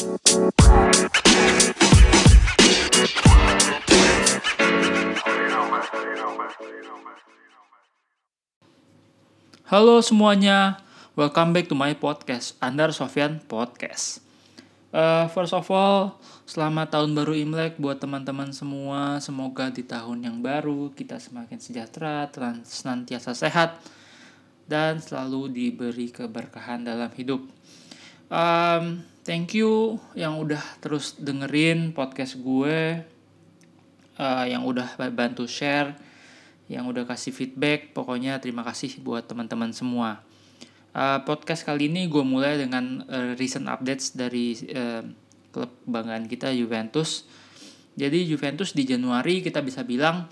Halo semuanya, welcome back to my podcast, Andar Sofian Podcast. Uh, first of all, selamat tahun baru Imlek buat teman-teman semua. Semoga di tahun yang baru kita semakin sejahtera, senantiasa sehat, dan selalu diberi keberkahan dalam hidup. Um, thank you yang udah terus dengerin podcast gue, uh, yang udah bantu share yang udah kasih feedback. Pokoknya terima kasih buat teman-teman semua. Uh, podcast kali ini gue mulai dengan uh, recent updates dari uh, klub kebanggaan kita Juventus. Jadi Juventus di Januari kita bisa bilang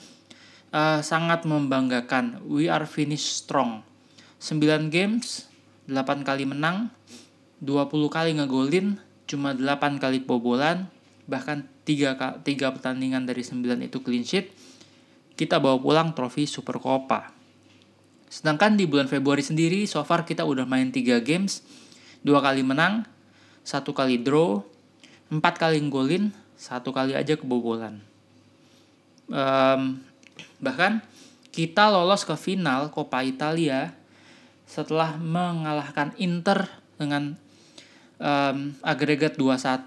uh, sangat membanggakan. We are finished strong. 9 games, 8 kali menang, 20 kali ngegolin, cuma 8 kali bobolan, bahkan 3, 3 pertandingan dari 9 itu clean sheet kita bawa pulang trofi Super Copa. Sedangkan di bulan Februari sendiri, so far kita udah main 3 games, dua kali menang, satu kali draw, empat kali golin, satu kali aja kebobolan. Um, bahkan kita lolos ke final Coppa Italia setelah mengalahkan Inter dengan um, agregat 2-1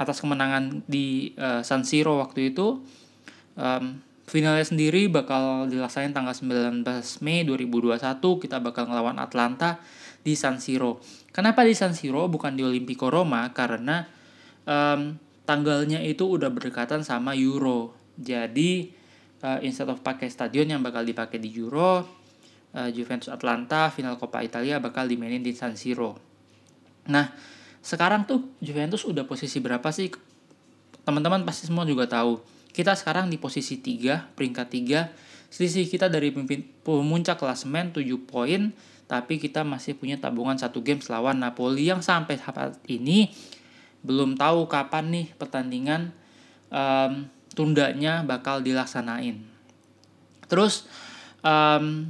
atas kemenangan di uh, San Siro waktu itu. Um, Finalnya sendiri bakal dilaksanain tanggal 19 Mei 2021 kita bakal ngelawan Atlanta di San Siro. Kenapa di San Siro bukan di Olimpico Roma? Karena um, tanggalnya itu udah berdekatan sama Euro. Jadi uh, instead of pakai stadion yang bakal dipakai di Euro, uh, Juventus Atlanta final Coppa Italia bakal dimainin di San Siro. Nah, sekarang tuh Juventus udah posisi berapa sih? Teman-teman pasti semua juga tahu kita sekarang di posisi 3, peringkat 3. Selisih kita dari pemuncak klasemen 7 poin, tapi kita masih punya tabungan satu game lawan Napoli yang sampai saat ini belum tahu kapan nih pertandingan um, tundanya bakal dilaksanain. Terus um,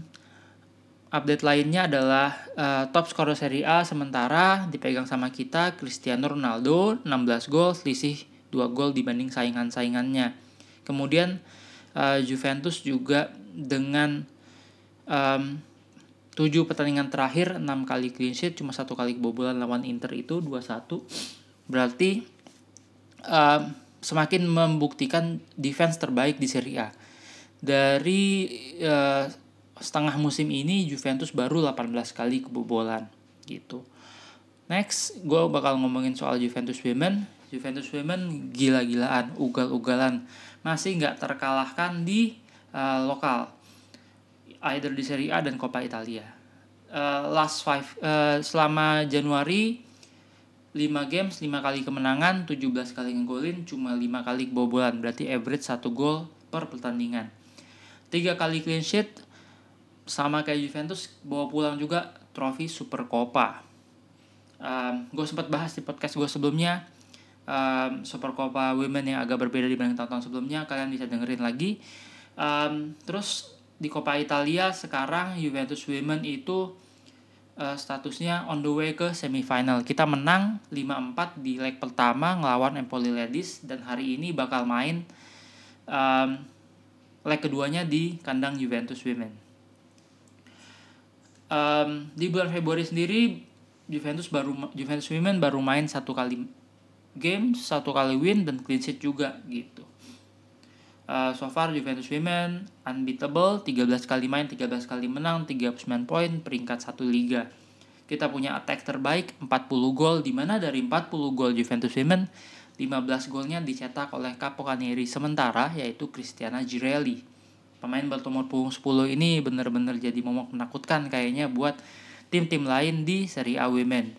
update lainnya adalah uh, top skor Serie A sementara dipegang sama kita Cristiano Ronaldo 16 gol selisih 2 gol dibanding saingan-saingannya. Kemudian uh, Juventus juga dengan um, 7 pertandingan terakhir 6 kali clean sheet cuma satu kali kebobolan lawan Inter itu 2-1 berarti um, semakin membuktikan defense terbaik di Serie A dari uh, setengah musim ini Juventus baru 18 kali kebobolan gitu. Next gue bakal ngomongin soal Juventus Women Juventus Women gila-gilaan ugal-ugalan. Masih nggak terkalahkan di uh, lokal. Either di Serie A dan Coppa Italia. Uh, last five uh, selama Januari 5 games 5 kali kemenangan 17 kali ngegolin cuma 5 kali kebobolan. Berarti average 1 gol per pertandingan. 3 kali clean sheet sama kayak Juventus bawa pulang juga trofi Super Copa um, gue sempat bahas di podcast gue sebelumnya um, Super Copa Women yang agak berbeda dibanding tahun-tahun sebelumnya kalian bisa dengerin lagi. Um, terus di Coppa Italia sekarang Juventus Women itu uh, statusnya on the way ke semifinal. Kita menang 5-4 di leg pertama ngelawan Empoli Ladies dan hari ini bakal main um, leg keduanya di kandang Juventus Women um, di bulan Februari sendiri Juventus baru Juventus Women baru main satu kali game satu kali win dan clean sheet juga gitu. Uh, so far Juventus Women unbeatable 13 kali main 13 kali menang 39 poin peringkat satu liga. Kita punya attack terbaik 40 gol di mana dari 40 gol Juventus Women 15 golnya dicetak oleh Capocanneri sementara yaitu Cristiana Girelli pemain bernomor punggung 10 ini benar-benar jadi momok menakutkan kayaknya buat tim-tim lain di Serie A Women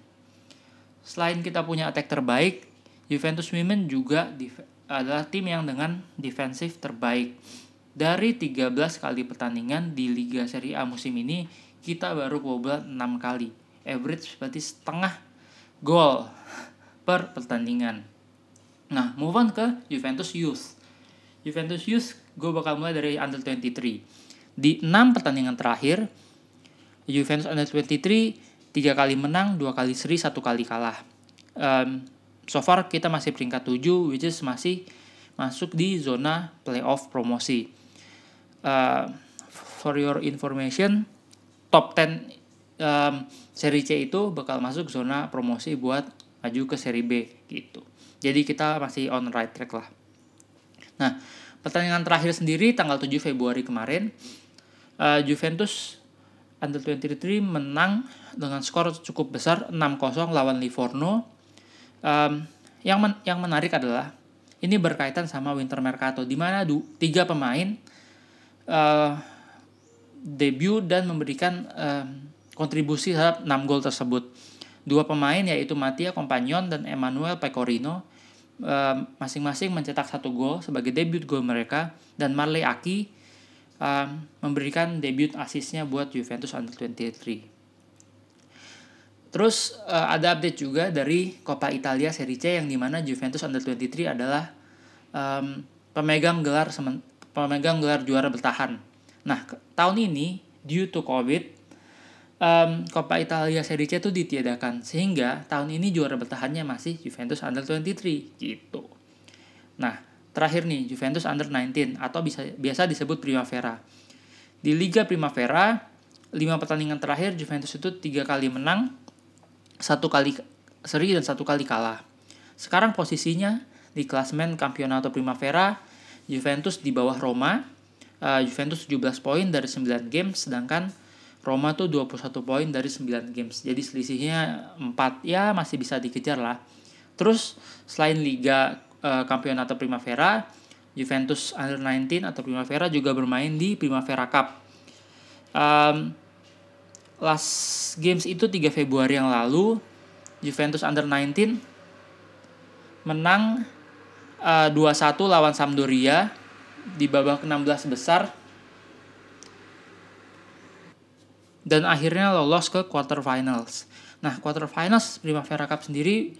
selain kita punya attack terbaik Juventus Women juga adalah tim yang dengan defensif terbaik. Dari 13 kali pertandingan di Liga Serie A musim ini, kita baru kebobolan 6 kali. Average berarti setengah gol per pertandingan. Nah, move on ke Juventus Youth. Juventus Youth, gue bakal mulai dari Under 23. Di 6 pertandingan terakhir, Juventus Under 23 3 kali menang, 2 kali seri, 1 kali kalah. Um, so far kita masih peringkat 7 which is masih masuk di zona playoff promosi. Uh, for your information, top 10 um, seri C itu bakal masuk zona promosi buat maju ke seri B gitu. Jadi kita masih on right track lah. Nah, pertandingan terakhir sendiri tanggal 7 Februari kemarin uh, Juventus Under 23 menang dengan skor cukup besar 6-0 lawan Livorno. Um, yang men yang menarik adalah ini berkaitan sama Winter Mercato di mana tiga pemain uh, debut dan memberikan uh, kontribusi terhadap 6 gol tersebut. Dua pemain yaitu Mattia Compagnon dan Emmanuel Pecorino masing-masing mencetak satu gol sebagai debut gol mereka dan Marley Aki memberikan debut asisnya buat Juventus Under 23. Terus uh, ada update juga dari Coppa Italia Serie C yang di mana Juventus Under 23 adalah um, pemegang gelar pemegang gelar juara bertahan. Nah tahun ini due to COVID um, Coppa Italia Serie C itu ditiadakan sehingga tahun ini juara bertahannya masih Juventus Under 23 gitu. Nah terakhir nih Juventus Under 19 atau bisa biasa disebut Primavera. Di Liga Primavera, 5 pertandingan terakhir Juventus itu tiga kali menang, satu kali seri dan satu kali kalah. Sekarang posisinya di klasmen Campionato Primavera, Juventus di bawah Roma. Uh, Juventus 17 poin dari 9 games, sedangkan Roma tuh 21 poin dari 9 games. Jadi selisihnya 4 ya masih bisa dikejar lah. Terus selain Liga uh, Campionato Primavera, Juventus Under 19 atau Primavera juga bermain di Primavera Cup. Um, last games itu 3 Februari yang lalu Juventus Under 19 menang uh, eh, 2-1 lawan Sampdoria di babak 16 besar dan akhirnya lolos ke quarter finals. Nah, quarter finals Primavera Cup sendiri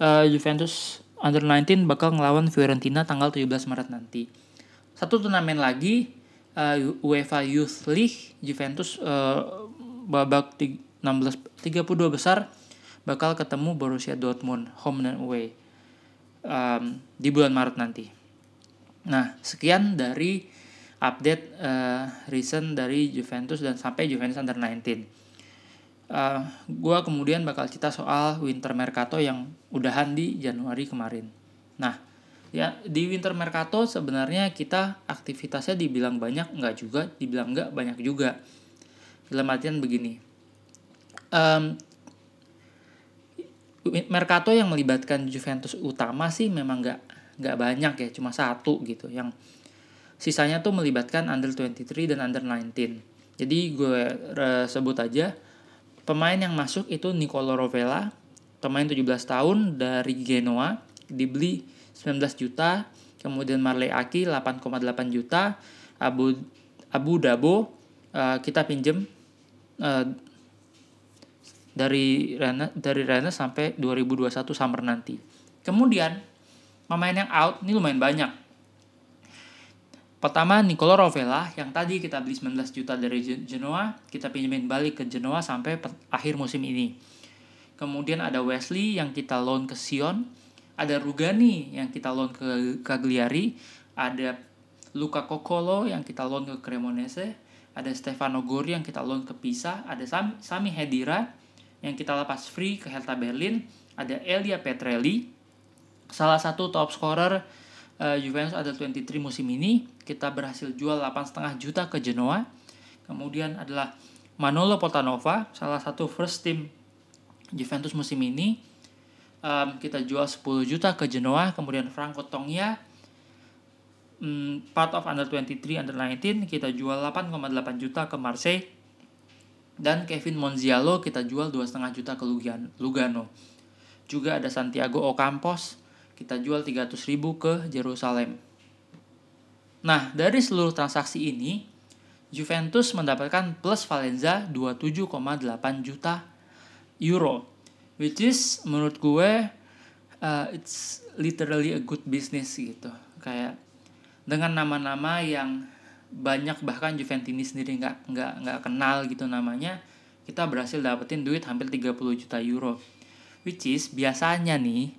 uh, Juventus Under 19 bakal ngelawan Fiorentina tanggal 17 Maret nanti. Satu turnamen lagi uh, UEFA Youth League Juventus uh, babak 16 32 besar bakal ketemu Borussia Dortmund home and away um, di bulan Maret nanti. Nah, sekian dari update uh, recent dari Juventus dan sampai Juventus Under 19. Uh, gue kemudian bakal cerita soal Winter Mercato yang udahan di Januari kemarin. Nah, ya di Winter Mercato sebenarnya kita aktivitasnya dibilang banyak, nggak juga, dibilang nggak banyak juga dalam artian begini um, Mercato yang melibatkan Juventus utama sih memang nggak nggak banyak ya cuma satu gitu yang sisanya tuh melibatkan under 23 dan under 19 jadi gue sebut aja pemain yang masuk itu Nicolo Rovella pemain 17 tahun dari Genoa dibeli 19 juta kemudian Marley Aki 8,8 juta Abu Abu Dabo uh, kita pinjem uh, dari Rena dari Rena sampai 2021 summer nanti. Kemudian pemain yang out ini lumayan banyak. Pertama Nicolo Rovella yang tadi kita beli 19 juta dari Genoa, kita pinjemin balik ke Genoa sampai akhir musim ini. Kemudian ada Wesley yang kita loan ke Sion, ada Rugani yang kita loan ke Cagliari, ada Luca Kokolo yang kita loan ke Cremonese, ada Stefano Gori yang kita loan ke Pisa, ada Sami Hedira yang kita lepas free ke Hertha Berlin, ada Elia Petrelli, salah satu top scorer uh, Juventus ada 23 musim ini, kita berhasil jual 8,5 juta ke Genoa. Kemudian adalah Manolo Portanova, salah satu first team Juventus musim ini. Um, kita jual 10 juta ke Genoa, kemudian Franco Tongya hmm, part of under 23 under 19 kita jual 8,8 juta ke Marseille dan Kevin Monzialo kita jual 2,5 juta ke Lugano. Juga ada Santiago Ocampos kita jual 300 ribu ke Jerusalem. Nah, dari seluruh transaksi ini, Juventus mendapatkan plus Valenza 27,8 juta euro. Which is menurut gue uh, it's literally a good business gitu. Kayak dengan nama-nama yang banyak bahkan Juventini sendiri nggak nggak nggak kenal gitu namanya kita berhasil dapetin duit hampir 30 juta euro which is biasanya nih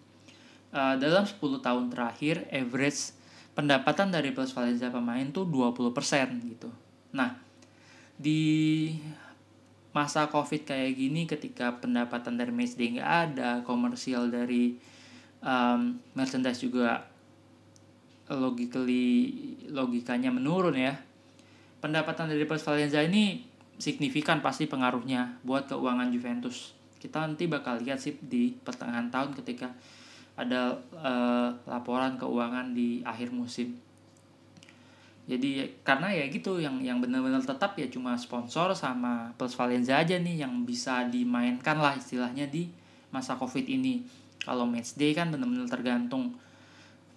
uh, dalam 10 tahun terakhir average pendapatan dari plusvalenza pemain tuh 20% gitu. Nah, di masa covid kayak gini ketika pendapatan dari matchday nggak ada komersial dari um, merchandise juga logically logikanya menurun ya pendapatan dari Plus Valencia ini signifikan pasti pengaruhnya buat keuangan Juventus kita nanti bakal lihat sih di pertengahan tahun ketika ada uh, laporan keuangan di akhir musim. Jadi karena ya gitu yang yang benar-benar tetap ya cuma sponsor sama plus Valenza aja nih yang bisa dimainkan lah istilahnya di masa covid ini. Kalau match day kan benar-benar tergantung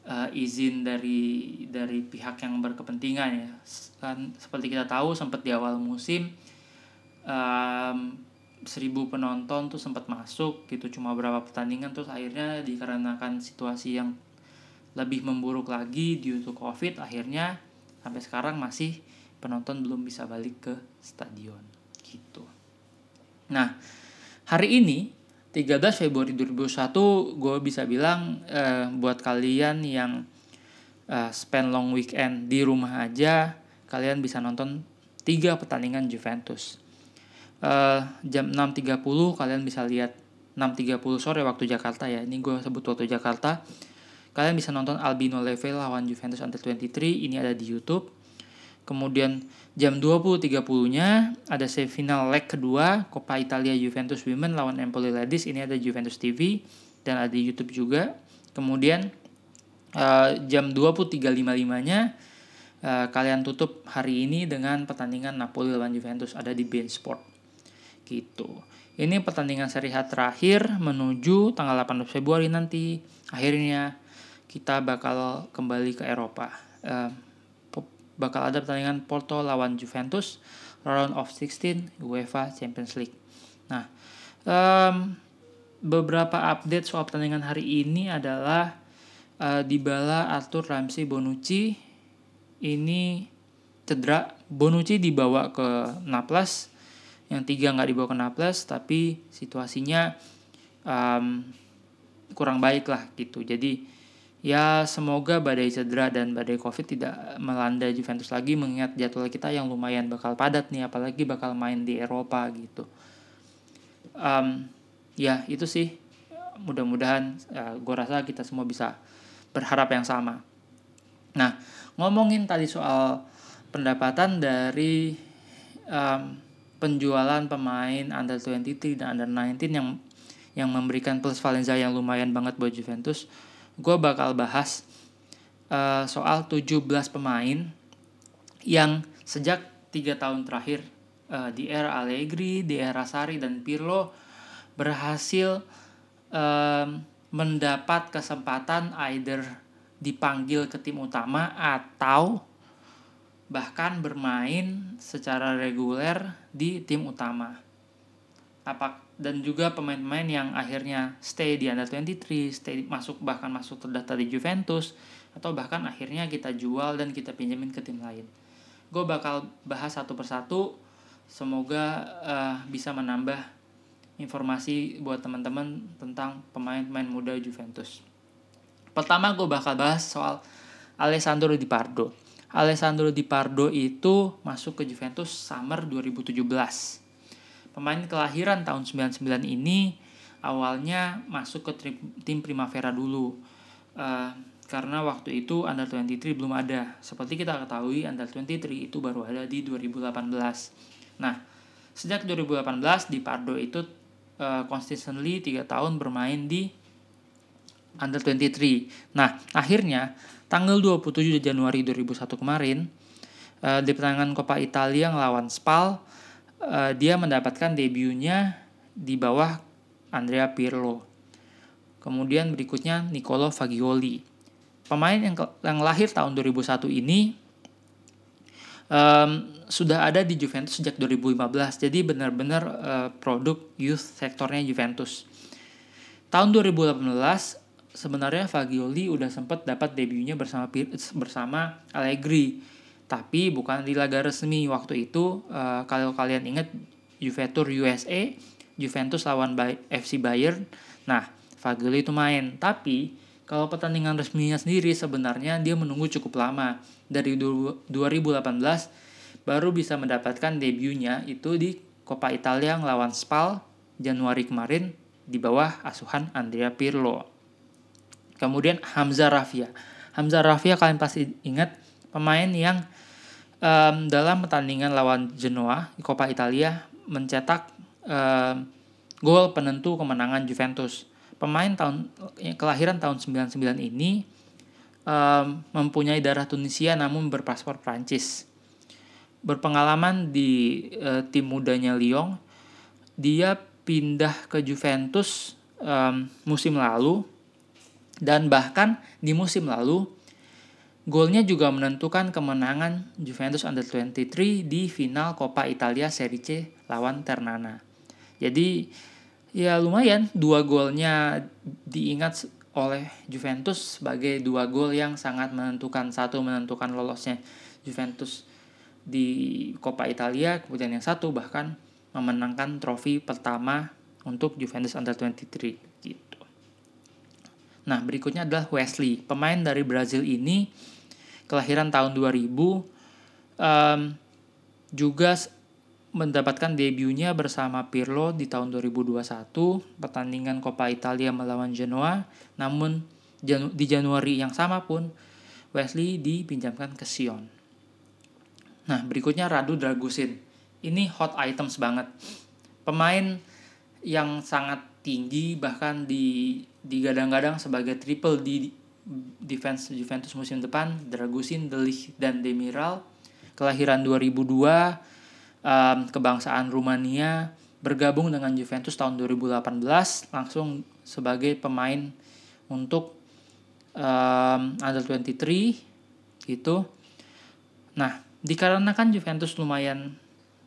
uh, izin dari dari pihak yang berkepentingan ya. Kan seperti kita tahu sempat di awal musim um, seribu penonton tuh sempat masuk gitu cuma berapa pertandingan terus akhirnya dikarenakan situasi yang lebih memburuk lagi due to covid akhirnya sampai sekarang masih penonton belum bisa balik ke stadion gitu. Nah, hari ini 13 Februari 2021 gue bisa bilang eh, buat kalian yang eh, spend long weekend di rumah aja kalian bisa nonton tiga pertandingan Juventus. Eh, jam 6.30 kalian bisa lihat 6.30 sore waktu Jakarta ya. Ini gue sebut waktu Jakarta Kalian bisa nonton Albino Leve lawan Juventus Under 23, ini ada di YouTube. Kemudian jam 20.30-nya ada semifinal leg kedua Coppa Italia Juventus Women lawan Empoli Ladies, ini ada Juventus TV dan ada di YouTube juga. Kemudian uh, jam 20.355-nya uh, kalian tutup hari ini dengan pertandingan Napoli lawan Juventus ada di Bein Sport. Gitu. Ini pertandingan seri H terakhir menuju tanggal 18 Februari nanti. Akhirnya kita bakal kembali ke Eropa. Uh, bakal ada pertandingan Porto lawan Juventus round of 16 UEFA Champions League. Nah, um, beberapa update soal pertandingan hari ini adalah uh, Dybala, Arthur, Ramsey, Bonucci ini cedera. Bonucci dibawa ke Naples, yang tiga nggak dibawa ke Naples, tapi situasinya um, kurang baik lah gitu. Jadi Ya semoga badai cedera dan badai covid tidak melanda Juventus lagi mengingat jadwal kita yang lumayan bakal padat nih apalagi bakal main di Eropa gitu. Um, ya itu sih mudah-mudahan ya, gue rasa kita semua bisa berharap yang sama. Nah ngomongin tadi soal pendapatan dari um, penjualan pemain under 23 dan under 19 yang yang memberikan plus Valenza yang lumayan banget buat Juventus gue bakal bahas uh, soal 17 pemain yang sejak tiga tahun terakhir uh, di era Allegri, di era Sari dan Pirlo berhasil um, mendapat kesempatan either dipanggil ke tim utama atau bahkan bermain secara reguler di tim utama. Apa dan juga pemain-pemain yang akhirnya stay di under 23, stay masuk bahkan masuk terdaftar di Juventus atau bahkan akhirnya kita jual dan kita pinjamin ke tim lain. Gue bakal bahas satu persatu, semoga uh, bisa menambah informasi buat teman-teman tentang pemain-pemain muda Juventus. Pertama gue bakal bahas soal Alessandro Di Pardo. Alessandro Di Pardo itu masuk ke Juventus summer 2017 Pemain kelahiran tahun 99 ini awalnya masuk ke tim Primavera dulu. Uh, karena waktu itu Under 23 belum ada. Seperti kita ketahui Under 23 itu baru ada di 2018. Nah, sejak 2018 di Pardo itu uh, consistently 3 tahun bermain di Under 23. Nah, akhirnya tanggal 27 Januari 2001 kemarin uh, di pertandingan Coppa Italia ngelawan Spal uh, dia mendapatkan debutnya di bawah Andrea Pirlo. Kemudian berikutnya Nicolo Fagioli. Pemain yang, yang lahir tahun 2001 ini um, sudah ada di Juventus sejak 2015. Jadi benar-benar uh, produk youth sektornya Juventus. Tahun 2018 sebenarnya Fagioli udah sempat dapat debutnya bersama bersama Allegri tapi bukan di laga resmi waktu itu uh, kalau kalian ingat Juventus USA Juventus lawan FC Bayern nah Fagel itu main tapi Kalau pertandingan resminya sendiri sebenarnya dia menunggu cukup lama. Dari 2018 baru bisa mendapatkan debutnya itu di Coppa Italia ngelawan Spal Januari kemarin di bawah asuhan Andrea Pirlo. Kemudian Hamza Rafia. Hamza Rafia kalian pasti ingat pemain yang um, dalam pertandingan lawan Genoa di Coppa Italia mencetak um, gol penentu kemenangan Juventus pemain tahun kelahiran tahun 99 ini um, mempunyai darah Tunisia namun berpaspor Prancis. Berpengalaman di uh, tim mudanya Lyon, dia pindah ke Juventus um, musim lalu dan bahkan di musim lalu golnya juga menentukan kemenangan Juventus Under 23 di final Coppa Italia Serie C lawan Ternana. Jadi ya lumayan dua golnya diingat oleh Juventus sebagai dua gol yang sangat menentukan satu menentukan lolosnya Juventus di Coppa Italia kemudian yang satu bahkan memenangkan trofi pertama untuk Juventus Under 23 gitu. Nah, berikutnya adalah Wesley, pemain dari Brazil ini kelahiran tahun 2000 um, juga mendapatkan debutnya bersama Pirlo di tahun 2021 pertandingan Coppa Italia melawan Genoa. Namun di Januari yang sama pun Wesley dipinjamkan ke Sion. Nah berikutnya Radu Dragusin. Ini hot items banget. Pemain yang sangat tinggi bahkan di digadang-gadang sebagai triple di defense Juventus musim depan Dragusin, Delich dan Demiral kelahiran 2002 um, kebangsaan Rumania bergabung dengan Juventus tahun 2018 langsung sebagai pemain untuk um, under 23 gitu. Nah, dikarenakan Juventus lumayan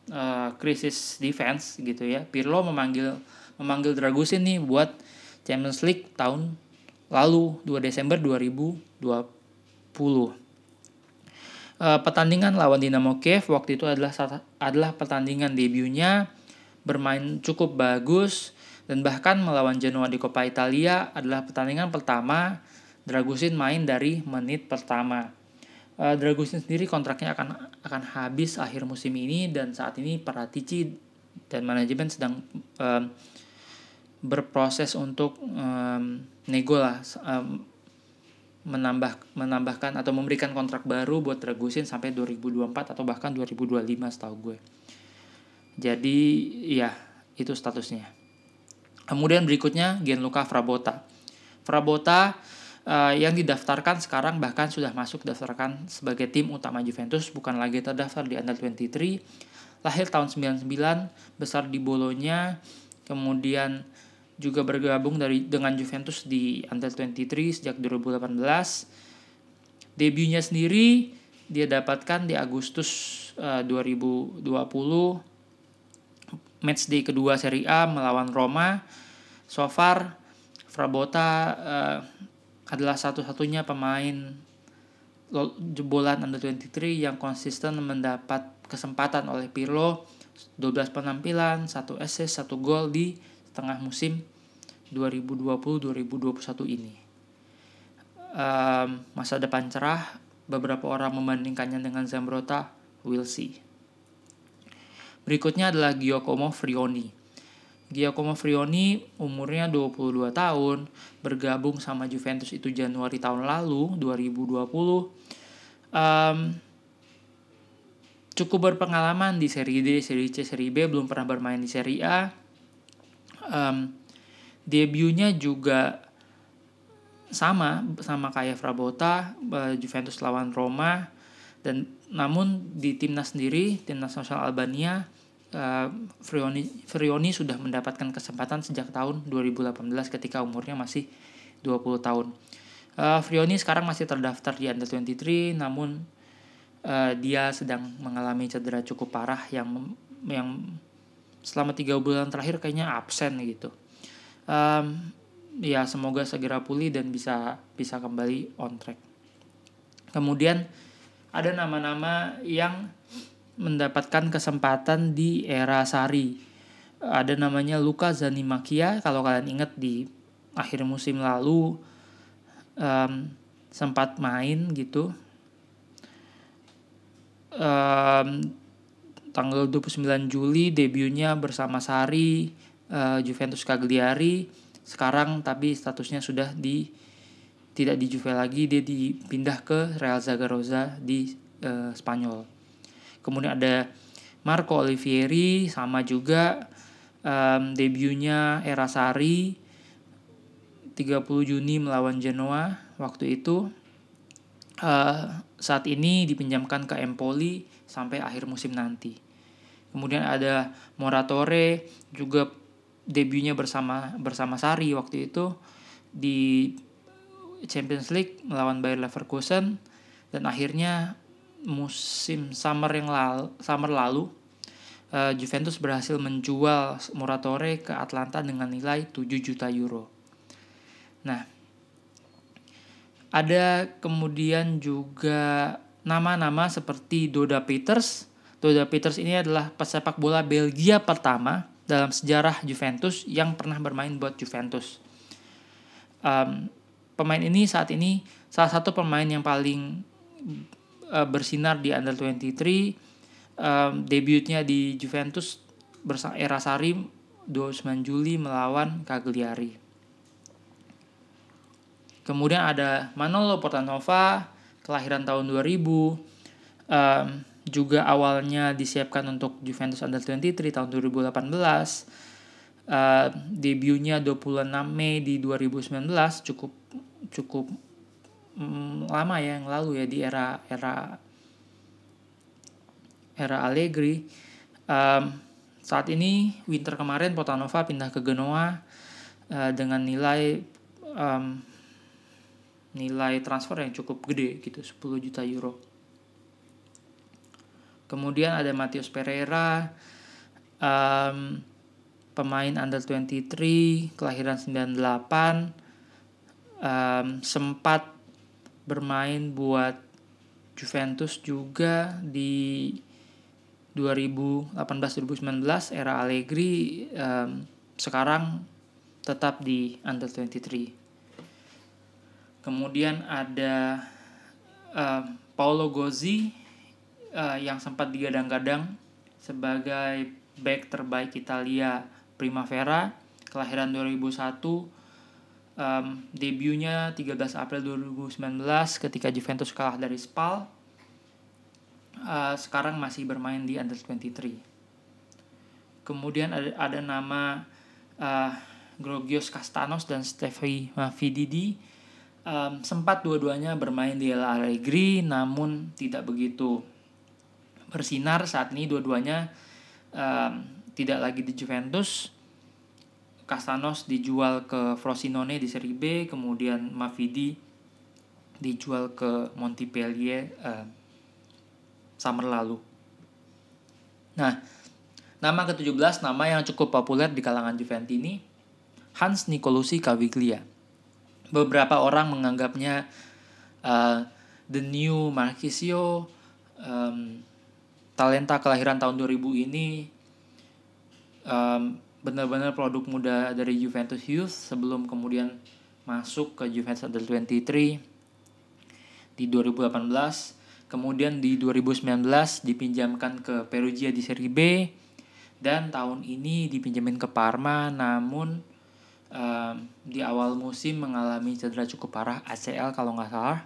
uh, krisis defense gitu ya, Pirlo memanggil memanggil Dragusin nih buat Champions League tahun lalu 2 Desember 2020 uh, pertandingan lawan Dinamo Kiev waktu itu adalah adalah pertandingan debutnya bermain cukup bagus dan bahkan melawan Genoa di Coppa Italia adalah pertandingan pertama Dragusin main dari menit pertama. Uh, Dragusin sendiri kontraknya akan akan habis akhir musim ini dan saat ini Paratici dan manajemen sedang um, berproses untuk um, nego lah um, menambah menambahkan atau memberikan kontrak baru buat Dragusin sampai 2024 atau bahkan 2025 setahu gue. Jadi ya itu statusnya. Kemudian berikutnya Gianluca Frabotta. Frabotta uh, yang didaftarkan sekarang bahkan sudah masuk daftarkan sebagai tim utama Juventus bukan lagi terdaftar di Under 23. Lahir tahun 99, besar di Bolonya, kemudian juga bergabung dari dengan Juventus di Under 23 sejak 2018. Debutnya sendiri dia dapatkan di Agustus uh, 2020 matchday kedua Serie A melawan Roma. So far Frabotta uh, adalah satu-satunya pemain jebolan Under 23 yang konsisten mendapat kesempatan oleh Pirlo 12 penampilan, 1 assist, 1 gol di tengah musim 2020-2021 ini. Um, masa depan cerah, beberapa orang membandingkannya dengan Zambrota, we'll see. Berikutnya adalah Giacomo Frioni. Giacomo Frioni umurnya 22 tahun, bergabung sama Juventus itu Januari tahun lalu, 2020. Um, cukup berpengalaman di Serie D, Serie C, Serie B, belum pernah bermain di Serie A um, debutnya juga sama sama kayak Frabotta uh, Juventus lawan Roma dan namun di timnas sendiri timnas nasional Albania uh, Frioni Frioni sudah mendapatkan kesempatan sejak tahun 2018 ketika umurnya masih 20 tahun. Uh, Frioni sekarang masih terdaftar di Under 23 namun uh, dia sedang mengalami cedera cukup parah yang yang selama tiga bulan terakhir kayaknya absen gitu. Um, ya semoga segera pulih dan bisa bisa kembali on track. Kemudian ada nama-nama yang mendapatkan kesempatan di era Sari. Ada namanya Luka Zanimakia kalau kalian ingat di akhir musim lalu um, sempat main gitu. Um, tanggal 29 Juli debutnya bersama Sari uh, Juventus Cagliari. Sekarang tapi statusnya sudah di tidak di Juve lagi dia dipindah ke Real Zaragoza di uh, Spanyol. Kemudian ada Marco Olivieri sama juga um, debutnya Era Sari 30 Juni melawan Genoa waktu itu. Uh, saat ini dipinjamkan ke Empoli sampai akhir musim nanti. Kemudian ada Moratore juga debutnya bersama bersama Sari waktu itu di Champions League melawan Bayer Leverkusen dan akhirnya musim summer yang lalu summer lalu uh, Juventus berhasil menjual Moratore ke Atlanta dengan nilai 7 juta euro. Nah, ada kemudian juga nama-nama seperti Doda Peters. Doda Peters ini adalah pesepak bola Belgia pertama dalam sejarah Juventus yang pernah bermain buat Juventus. Um, pemain ini saat ini salah satu pemain yang paling uh, bersinar di Under 23. Um, debutnya di Juventus bersama era Sari 29 Juli melawan Cagliari. Kemudian ada Manolo Portanova, kelahiran tahun 2000. Um, juga awalnya disiapkan untuk Juventus Under 23 tahun 2018. Uh, debutnya 26 Mei di 2019 cukup cukup um, lama ya yang lalu ya di era era era Allegri. Um, saat ini winter kemarin Portanova pindah ke Genoa uh, dengan nilai um, nilai transfer yang cukup gede gitu 10 juta euro. Kemudian ada Matius Pereira um, pemain under 23 kelahiran 98 um, sempat bermain buat Juventus juga di 2018-2019 era Allegri um, sekarang tetap di under 23 Kemudian ada uh, Paulo Gozzi uh, yang sempat digadang-gadang sebagai back terbaik Italia Primavera, kelahiran 2001. Um, debutnya 13 April 2019 ketika Juventus kalah dari Spal. Uh, sekarang masih bermain di Under 23. Kemudian ada, ada nama uh, Grogios Castanos dan Stefi Fididi um, sempat dua-duanya bermain di El Allegri namun tidak begitu bersinar saat ini dua-duanya um, tidak lagi di Juventus. Castanos dijual ke Frosinone di Serie B kemudian Mafidi dijual ke Montpellier uh, summer lalu. Nah nama ke-17 nama yang cukup populer di kalangan Juventini Hans Nicolosi Caviglia beberapa orang menganggapnya uh, the new Marquisio um, talenta kelahiran tahun 2000 ini um, benar-benar produk muda dari Juventus Youth sebelum kemudian masuk ke Juventus Under 23 di 2018 kemudian di 2019 dipinjamkan ke Perugia di Serie B dan tahun ini dipinjamin ke Parma. Namun um, di awal musim mengalami cedera cukup parah ACL kalau nggak salah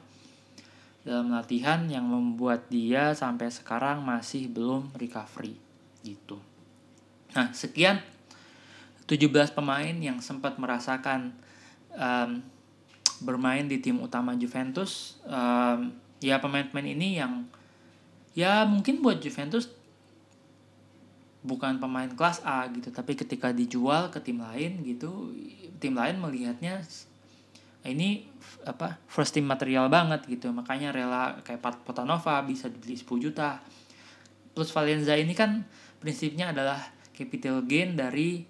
dalam latihan yang membuat dia sampai sekarang masih belum recovery gitu. Nah, sekian 17 pemain yang sempat merasakan um, bermain di tim utama Juventus. Um, ya pemain-pemain ini yang ya mungkin buat Juventus bukan pemain kelas A gitu tapi ketika dijual ke tim lain gitu tim lain melihatnya ini apa first team material banget gitu. Makanya rela kayak Pat Potanova bisa dibeli 10 juta. Plus Valenza ini kan prinsipnya adalah capital gain dari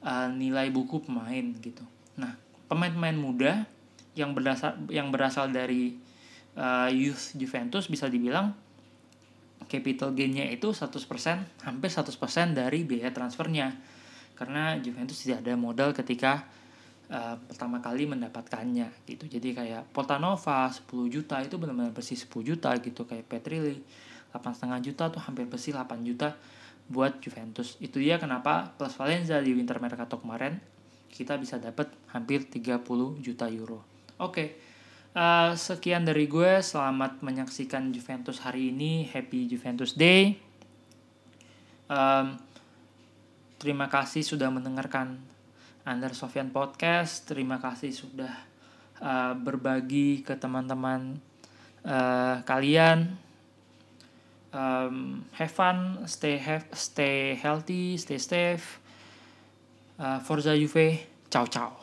uh, nilai buku pemain gitu. Nah pemain-pemain muda yang berasal yang berasal dari uh, youth Juventus bisa dibilang capital gainnya itu 100% hampir 100% dari biaya transfernya. Karena Juventus tidak ada modal ketika uh, pertama kali mendapatkannya gitu. Jadi kayak Portanova 10 juta itu benar-benar bersih 10 juta gitu. Kayak Petrilli delapan setengah juta tuh hampir bersih 8 juta buat Juventus. Itu dia kenapa plus Valencia di winter mercato kemarin kita bisa dapat hampir 30 juta euro. Oke okay. Uh, sekian dari gue selamat menyaksikan Juventus hari ini happy Juventus Day um, terima kasih sudah mendengarkan Under Sofian Podcast. Terima kasih sudah uh, berbagi ke teman-teman uh, kalian. Um, have fun, stay have, stay healthy, stay safe. Uh, Forza Juve, ciao ciao.